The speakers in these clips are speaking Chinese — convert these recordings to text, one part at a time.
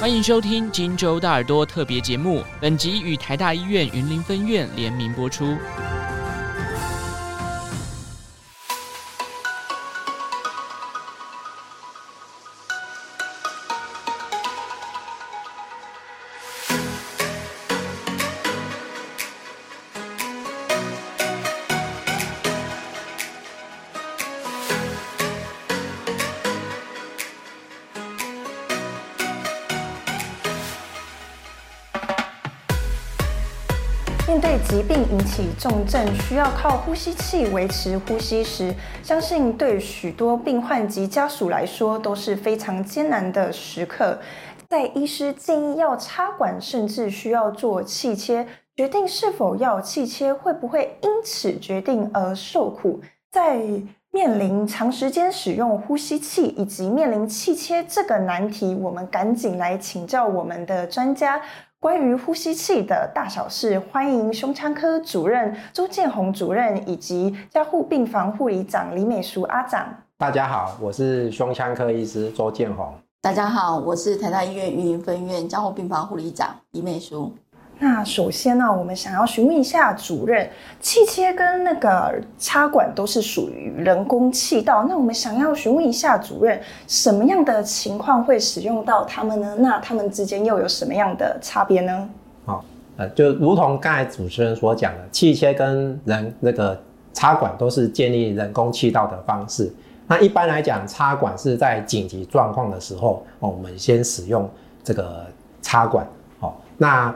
欢迎收听《金州大耳朵》特别节目，本集与台大医院云林分院联名播出。面对疾病引起重症，需要靠呼吸器维持呼吸时，相信对许多病患及家属来说都是非常艰难的时刻。在医师建议要插管，甚至需要做气切，决定是否要气切，会不会因此决定而受苦？在面临长时间使用呼吸器以及面临气切这个难题，我们赶紧来请教我们的专家。关于呼吸器的大小事，欢迎胸腔科主任周建宏主任以及加护病房护理长李美淑阿长。大家好，我是胸腔科医师周建宏。大家好，我是台大医院云林分院加护病房护理长李美淑。那首先呢，我们想要询问一下主任，气切跟那个插管都是属于人工气道。那我们想要询问一下主任，什么样的情况会使用到它们呢？那它们之间又有什么样的差别呢？好，呃，就如同刚才主持人所讲的，气切跟人那个插管都是建立人工气道的方式。那一般来讲，插管是在紧急状况的时候，哦，我们先使用这个插管。好，那。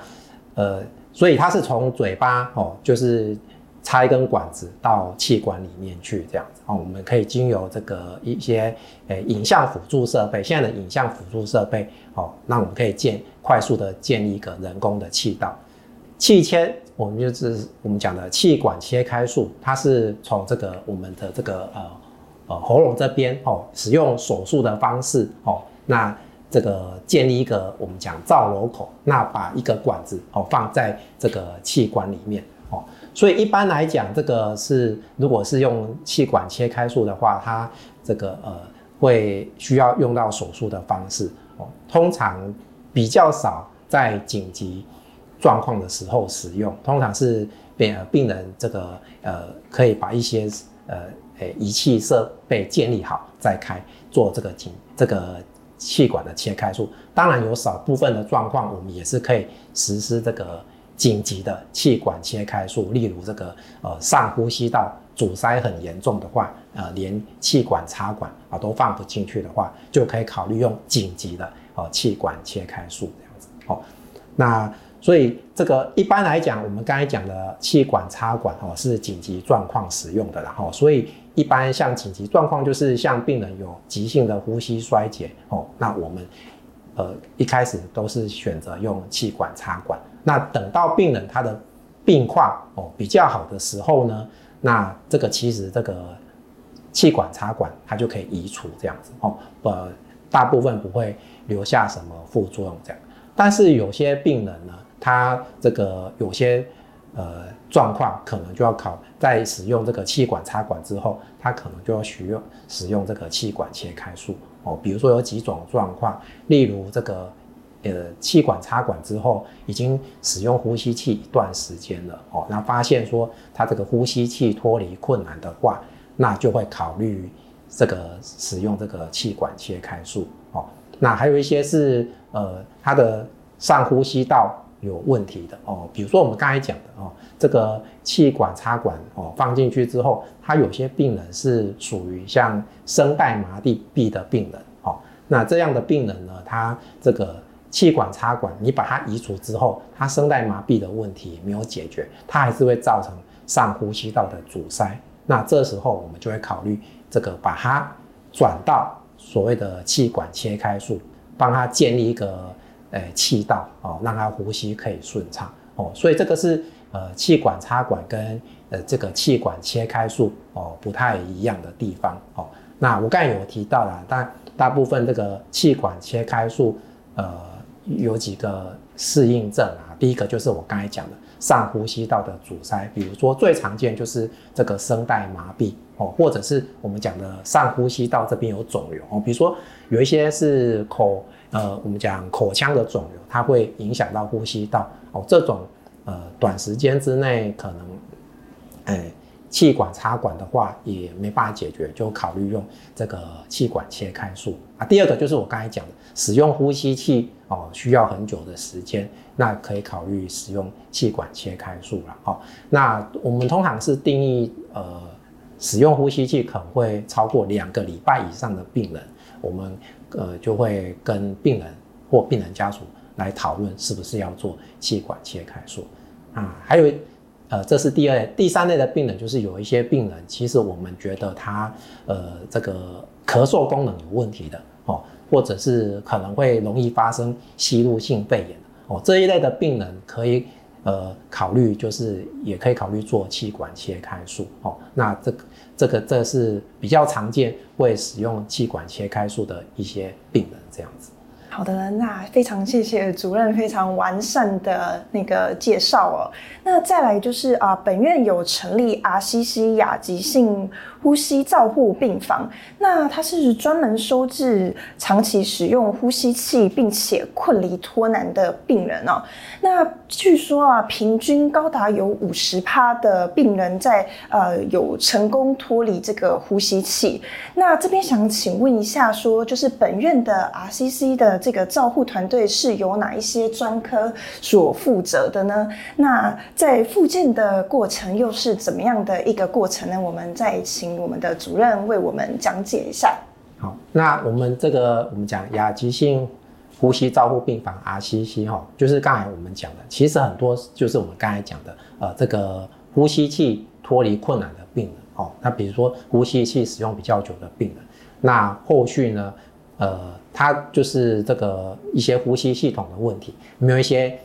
呃，所以它是从嘴巴哦，就是插一根管子到气管里面去这样子哦。我们可以经由这个一些诶影像辅助设备，现在的影像辅助设备哦，那我们可以建快速的建立一个人工的气道。气切，我们就是我们讲的气管切开术，它是从这个我们的这个呃呃喉咙这边哦，使用手术的方式哦，那。这个建立一个我们讲造瘘口，那把一个管子哦放在这个气管里面哦，所以一般来讲，这个是如果是用气管切开术的话，它这个呃会需要用到手术的方式哦，通常比较少在紧急状况的时候使用，通常是病病人这个呃可以把一些呃诶仪器设备建立好再开做这个紧这个。气管的切开术，当然有少部分的状况，我们也是可以实施这个紧急的气管切开术。例如这个呃上呼吸道阻塞很严重的话，呃连气管插管啊都放不进去的话，就可以考虑用紧急的呃气管切开术这样子。哦，那所以这个一般来讲，我们刚才讲的气管插管哦是紧急状况使用的，然后所以。一般像紧急状况，就是像病人有急性的呼吸衰竭哦，那我们呃一开始都是选择用气管插管。那等到病人他的病况哦比较好的时候呢，那这个其实这个气管插管它就可以移除这样子哦，呃大部分不会留下什么副作用这样。但是有些病人呢，他这个有些。呃，状况可能就要考，在使用这个气管插管之后，他可能就要需要使用这个气管切开术哦。比如说有几种状况，例如这个呃气管插管之后已经使用呼吸器一段时间了哦，那发现说他这个呼吸器脱离困难的话，那就会考虑这个使用这个气管切开术哦。那还有一些是呃他的上呼吸道。有问题的哦，比如说我们刚才讲的哦，这个气管插管哦放进去之后，他有些病人是属于像声带麻痹的病人哦，那这样的病人呢，他这个气管插管你把它移除之后，他声带麻痹的问题没有解决，他还是会造成上呼吸道的阻塞。那这时候我们就会考虑这个把它转到所谓的气管切开术，帮他建立一个。诶，气道哦，让它呼吸可以顺畅哦，所以这个是呃气管插管跟呃这个气管切开术哦不太一样的地方哦。那我刚才有提到了，但大部分这个气管切开术呃有几个适应症啊，第一个就是我刚才讲的上呼吸道的阻塞，比如说最常见就是这个声带麻痹哦，或者是我们讲的上呼吸道这边有肿瘤哦，比如说有一些是口。呃，我们讲口腔的肿瘤，它会影响到呼吸道哦。这种呃短时间之内可能，哎，气管插管的话也没办法解决，就考虑用这个气管切开术啊。第二个就是我刚才讲的，使用呼吸器哦，需要很久的时间，那可以考虑使用气管切开术了哦。那我们通常是定义呃。使用呼吸器可能会超过两个礼拜以上的病人，我们呃就会跟病人或病人家属来讨论是不是要做气管切开术啊。还有呃，这是第二类，第三类的病人就是有一些病人，其实我们觉得他呃这个咳嗽功能有问题的哦，或者是可能会容易发生吸入性肺炎哦，这一类的病人可以。呃，考虑就是也可以考虑做气管切开术哦。那这个这个这是比较常见会使用气管切开术的一些病人这样子。好的，那非常谢谢主任非常完善的那个介绍哦。那再来就是啊，本院有成立 RCC 亚急性呼吸照护病房，那它是专门收治长期使用呼吸器并且困离脱难的病人哦。那据说啊，平均高达有五十趴的病人在呃有成功脱离这个呼吸器。那这边想请问一下说，说就是本院的 RCC 的这个照护团队是由哪一些专科所负责的呢？那在复健的过程又是怎么样的一个过程呢？我们再请我们的主任为我们讲解一下。好，那我们这个我们讲亚急性呼吸照护病房 RCC 哈，就是刚才我们讲的，其实很多就是我们刚才讲的，呃，这个呼吸器脱离困难的病人哦，那比如说呼吸器使用比较久的病人，那后续呢，呃，他就是这个一些呼吸系统的问题，没有一些。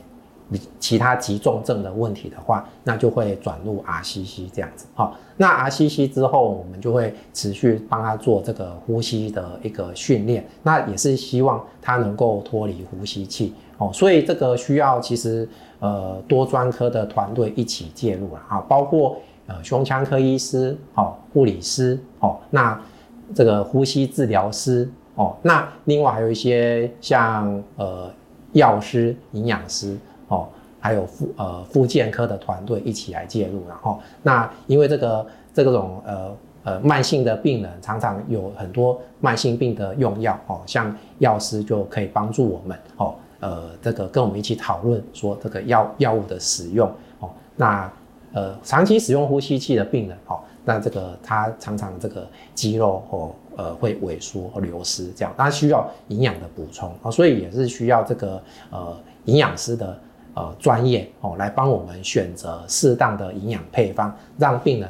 其他急重症的问题的话，那就会转入 RCC 这样子。好，那 RCC 之后，我们就会持续帮他做这个呼吸的一个训练。那也是希望他能够脱离呼吸器。哦，所以这个需要其实呃多专科的团队一起介入了啊，包括呃胸腔科医师、哦护理师、哦那这个呼吸治疗师、哦那另外还有一些像呃药师、营养师。哦，还有复呃复健科的团队一起来介入，然后那因为这个这种呃呃慢性的病人常常有很多慢性病的用药哦，像药师就可以帮助我们哦，呃这个跟我们一起讨论说这个药药物的使用哦，那呃长期使用呼吸器的病人哦，那这个他常常这个肌肉哦呃会萎缩和流失这样，他需要营养的补充啊，所以也是需要这个呃营养师的。呃，专业哦，来帮我们选择适当的营养配方，让病人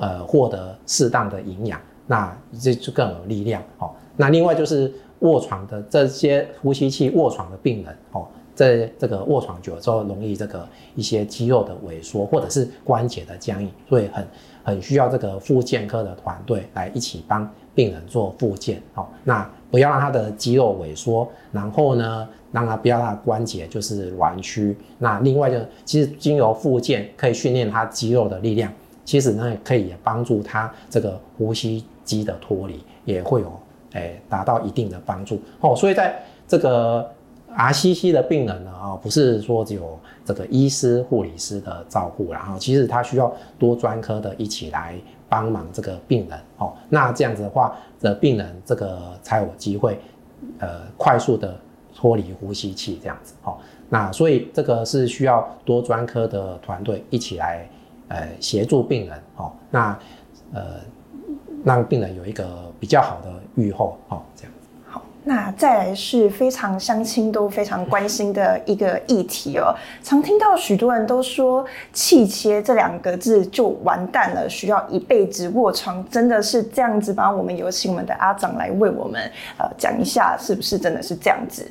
呃获得适当的营养，那这就更有力量哦。那另外就是卧床的这些呼吸器卧床的病人哦，在这个卧床久了之后，容易这个一些肌肉的萎缩或者是关节的僵硬，所以很很需要这个复健科的团队来一起帮病人做复健哦。那不要让他的肌肉萎缩，然后呢，让他不要让他的关节就是弯曲。那另外就其实经由复健可以训练他肌肉的力量，其实呢也可以也帮助他这个呼吸机的脱离，也会有诶达到一定的帮助哦。所以在这个 RCC 的病人呢啊，不是说只有这个医师、护理师的照顾，然后其实他需要多专科的一起来帮忙这个病人哦。那这样子的话。的病人这个才有机会，呃，快速的脱离呼吸器这样子哦。那所以这个是需要多专科的团队一起来，呃，协助病人哦。那呃，让病人有一个比较好的预后哦，这样。那再来是非常相亲都非常关心的一个议题哦，常听到许多人都说“气切”这两个字就完蛋了，需要一辈子卧床，真的是这样子吗？我们有请我们的阿长来为我们呃讲一下，是不是真的是这样子？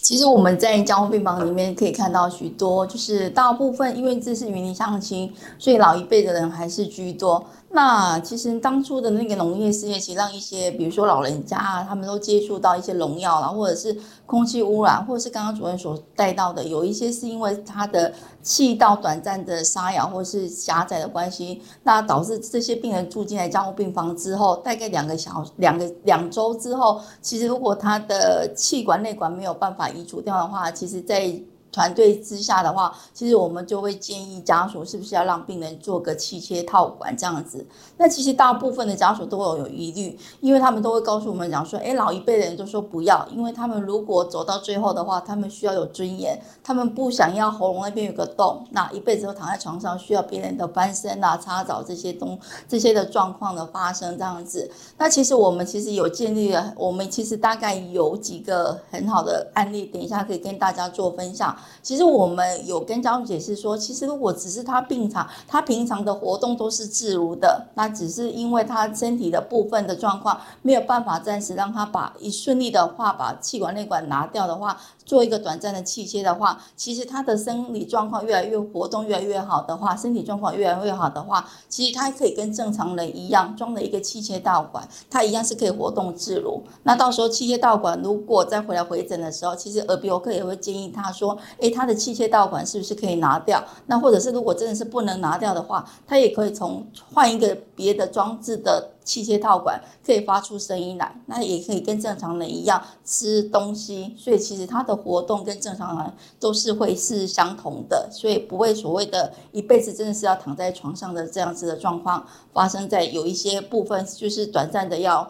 其实我们在加护病房里面可以看到许多，就是大部分因为这是云林相亲，所以老一辈的人还是居多。那其实当初的那个农业事业，其实让一些，比如说老人家啊，他们都接触到一些农药啦，或者是空气污染，或者是刚刚主任所带到的，有一些是因为他的气道短暂的沙哑或是狭窄的关系，那导致这些病人住进来加护病房之后，大概两个小两个两周之后，其实如果他的气管内管没有办法移除掉的话，其实在团队之下的话，其实我们就会建议家属是不是要让病人做个气切套管这样子。那其实大部分的家属都有有疑虑，因为他们都会告诉我们讲说，哎，老一辈的人都说不要，因为他们如果走到最后的话，他们需要有尊严，他们不想要喉咙那边有个洞，那一辈子都躺在床上需要别人的翻身啊、擦澡这些东这些的状况的发生这样子。那其实我们其实有建立了，我们其实大概有几个很好的案例，等一下可以跟大家做分享。其实我们有跟家属解释说，其实如果只是他病常，他平常的活动都是自如的，那只是因为他身体的部分的状况没有办法暂时让他把一顺利的话把气管内管拿掉的话，做一个短暂的气切的话，其实他的生理状况越来越活动越来越好的话，身体状况越来越好的话，其实他可以跟正常人一样装了一个气切道管，他一样是可以活动自如。那到时候气切道管如果再回来回诊的时候，其实耳鼻喉科也会建议他说，诶，他的气切道管是不是可以拿掉？那或者是如果真的是不能拿掉的话，他也可以从换一个别的装置的。气切套管可以发出声音来，那也可以跟正常人一样吃东西，所以其实他的活动跟正常人都是会是相同的，所以不会所谓的一辈子真的是要躺在床上的这样子的状况发生在有一些部分，就是短暂的要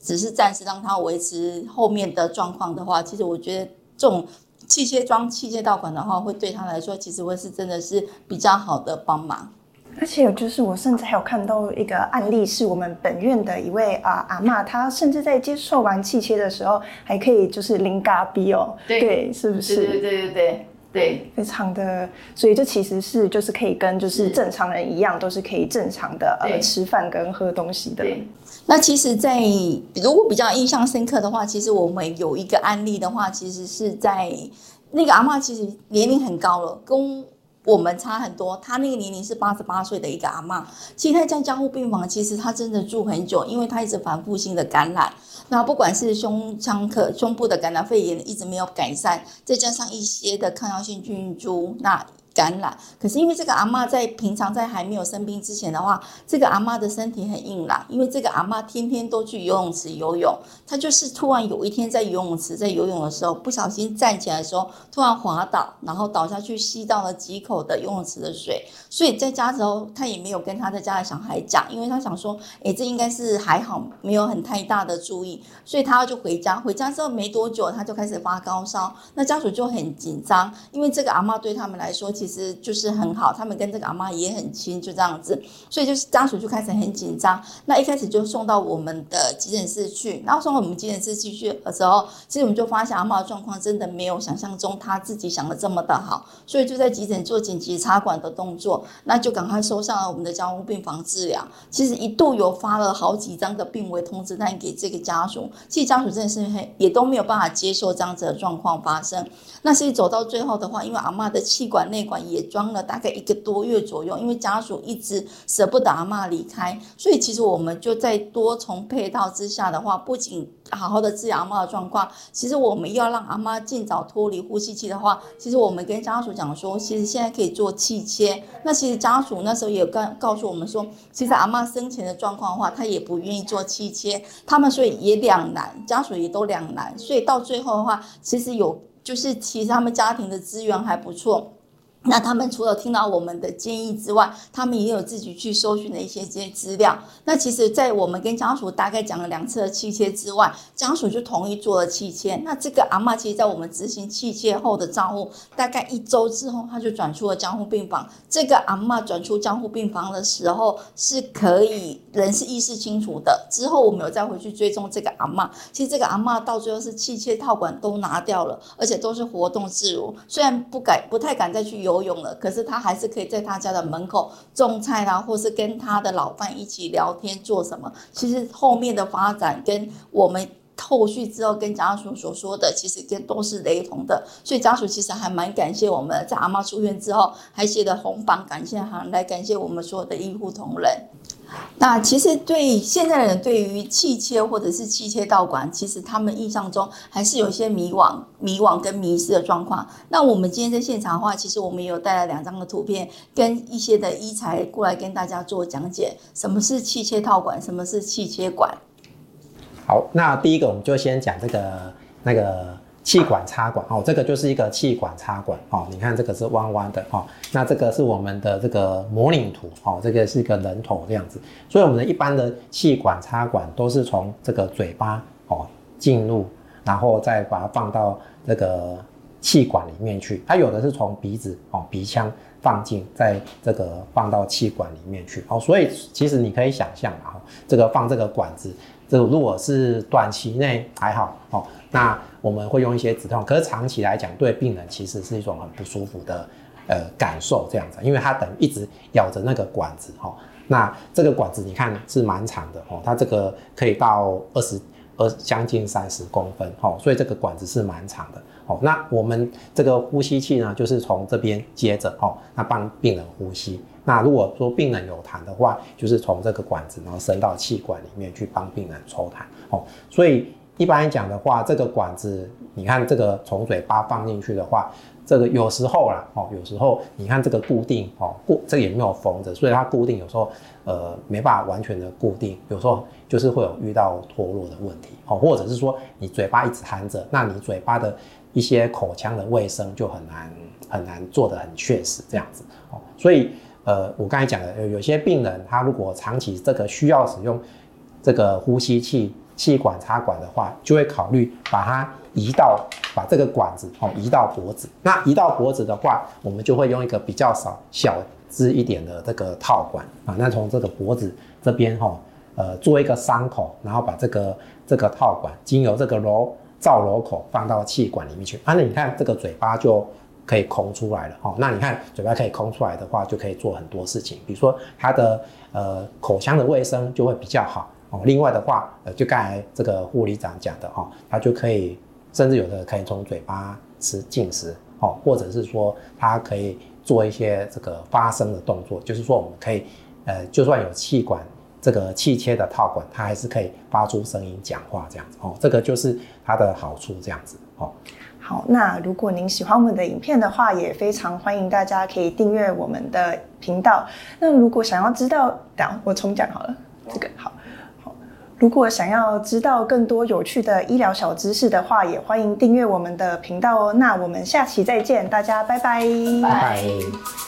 只是暂时让他维持后面的状况的话，其实我觉得这种器械装器械套管的话，会对他来说其实会是真的是比较好的帮忙。而且就是，我甚至还有看到一个案例，是我们本院的一位啊阿嬷，她甚至在接受完气切的时候，还可以就是啉咖啡哦，对，对，是不是？对对对对对，对，非常的，所以这其实是就是可以跟就是正常人一样，都是可以正常的呃吃饭跟喝东西的。那其实，在如果比较印象深刻的话，其实我们有一个案例的话，其实是在那个阿嬷，其实年龄很高了，跟。我们差很多，他那个年龄是八十八岁的一个阿嬷，其实他在加护病房，其实他真的住很久，因为他一直反复性的感染，那不管是胸腔科、胸部的感染肺炎一直没有改善，再加上一些的抗药性菌株，那。感染，可是因为这个阿嬷在平常在还没有生病之前的话，这个阿嬷的身体很硬朗，因为这个阿嬷天天都去游泳池游泳，她就是突然有一天在游泳池在游泳的时候，不小心站起来的时候突然滑倒，然后倒下去吸到了几口的游泳池的水，所以在家之后她也没有跟她在家的小孩讲，因为她想说，诶，这应该是还好，没有很太大的注意，所以她就回家，回家之后没多久她就开始发高烧，那家属就很紧张，因为这个阿嬷对他们来说其实。其实就是很好，他们跟这个阿嬷也很亲，就这样子，所以就是家属就开始很紧张。那一开始就送到我们的急诊室去，然后送到我们急诊室去的时候，其实我们就发现阿嬷的状况真的没有想象中他自己想的这么的好，所以就在急诊做紧急插管的动作，那就赶快收上了我们的加护病房治疗。其实一度有发了好几张的病危通知单给这个家属，其实家属真的是很也都没有办法接受这样子的状况发生。那所以走到最后的话，因为阿嬷的气管内管。也装了大概一个多月左右，因为家属一直舍不得阿嬷离开，所以其实我们就在多重配套之下的话，不仅好好的治疗阿嬷的状况，其实我们要让阿嬷尽早脱离呼吸器的话，其实我们跟家属讲说，其实现在可以做气切。那其实家属那时候也告告诉我们说，其实阿嬷生前的状况的话，他也不愿意做气切，他们所以也两难，家属也都两难，所以到最后的话，其实有就是其实他们家庭的资源还不错。那他们除了听到我们的建议之外，他们也有自己去搜寻的一些这些资料。那其实，在我们跟家属大概讲了两次的气切之外，家属就同意做了气切。那这个阿嬷，其实在我们执行气切后的账户，大概一周之后，他就转出了加护病房。这个阿嬷转出加护病房的时候，是可以人是意识清楚的。之后我们有再回去追踪这个阿嬷，其实这个阿嬷到最后是气切套管都拿掉了，而且都是活动自如。虽然不敢不太敢再去游泳了，可是他还是可以在他家的门口种菜啦，或是跟他的老伴一起聊天做什么。其实后面的发展跟我们后续之后跟家属所说的，其实跟都是雷同的。所以家属其实还蛮感谢我们，在阿妈出院之后还写了红榜感谢函来感谢我们所有的医护同仁。那其实对现在的人，对于气切或者是气切导管，其实他们印象中还是有一些迷惘、迷惘跟迷失的状况。那我们今天在现场的话，其实我们也有带来两张的图片，跟一些的医材过来跟大家做讲解，什么是气切套管，什么是气切管。好，那第一个我们就先讲这个那个。气管插管哦，这个就是一个气管插管哦。你看这个是弯弯的哦，那这个是我们的这个模拟图哦，这个是一个人头这样子。所以我们的一般的气管插管都是从这个嘴巴哦进入，然后再把它放到这个气管里面去。它有的是从鼻子哦鼻腔放进，在这个放到气管里面去哦。所以其实你可以想象啊，这个放这个管子。这如果是短期内还好哦，那我们会用一些止痛。可是长期来讲，对病人其实是一种很不舒服的呃感受，这样子，因为它等一直咬着那个管子哈。那这个管子你看是蛮长的哦，它这个可以到二十二将近三十公分哦，所以这个管子是蛮长的哦。那我们这个呼吸器呢，就是从这边接着哦，那帮病人呼吸。那如果说病人有痰的话，就是从这个管子，然后伸到气管里面去帮病人抽痰哦。所以一般来讲的话，这个管子，你看这个从嘴巴放进去的话，这个有时候啦哦，有时候你看这个固定哦，固这也没有缝着，所以它固定有时候呃没办法完全的固定，有时候就是会有遇到脱落的问题哦，或者是说你嘴巴一直含着，那你嘴巴的一些口腔的卫生就很难很难做得很确实这样子哦，所以。呃，我刚才讲的，有些病人他如果长期这个需要使用这个呼吸器气管插管的话，就会考虑把它移到把这个管子哦移到脖子。那移到脖子的话，我们就会用一个比较少小支一点的这个套管啊。那从这个脖子这边哈，呃，做一个伤口，然后把这个这个套管经由这个揉造瘘口放到气管里面去。啊，那你看这个嘴巴就。可以空出来了哦，那你看嘴巴可以空出来的话，就可以做很多事情，比如说它的呃口腔的卫生就会比较好哦。另外的话，呃，就刚才这个护理长讲的哈，他就可以甚至有的可以从嘴巴吃进食哦，或者是说他可以做一些这个发声的动作，就是说我们可以呃，就算有气管这个气切的套管，它还是可以发出声音讲话这样子哦。这个就是它的好处这样子哦。好，那如果您喜欢我们的影片的话，也非常欢迎大家可以订阅我们的频道。那如果想要知道，等我重讲好了，这个好。如果想要知道更多有趣的医疗小知识的话，也欢迎订阅我们的频道哦。那我们下期再见，大家拜拜，拜拜。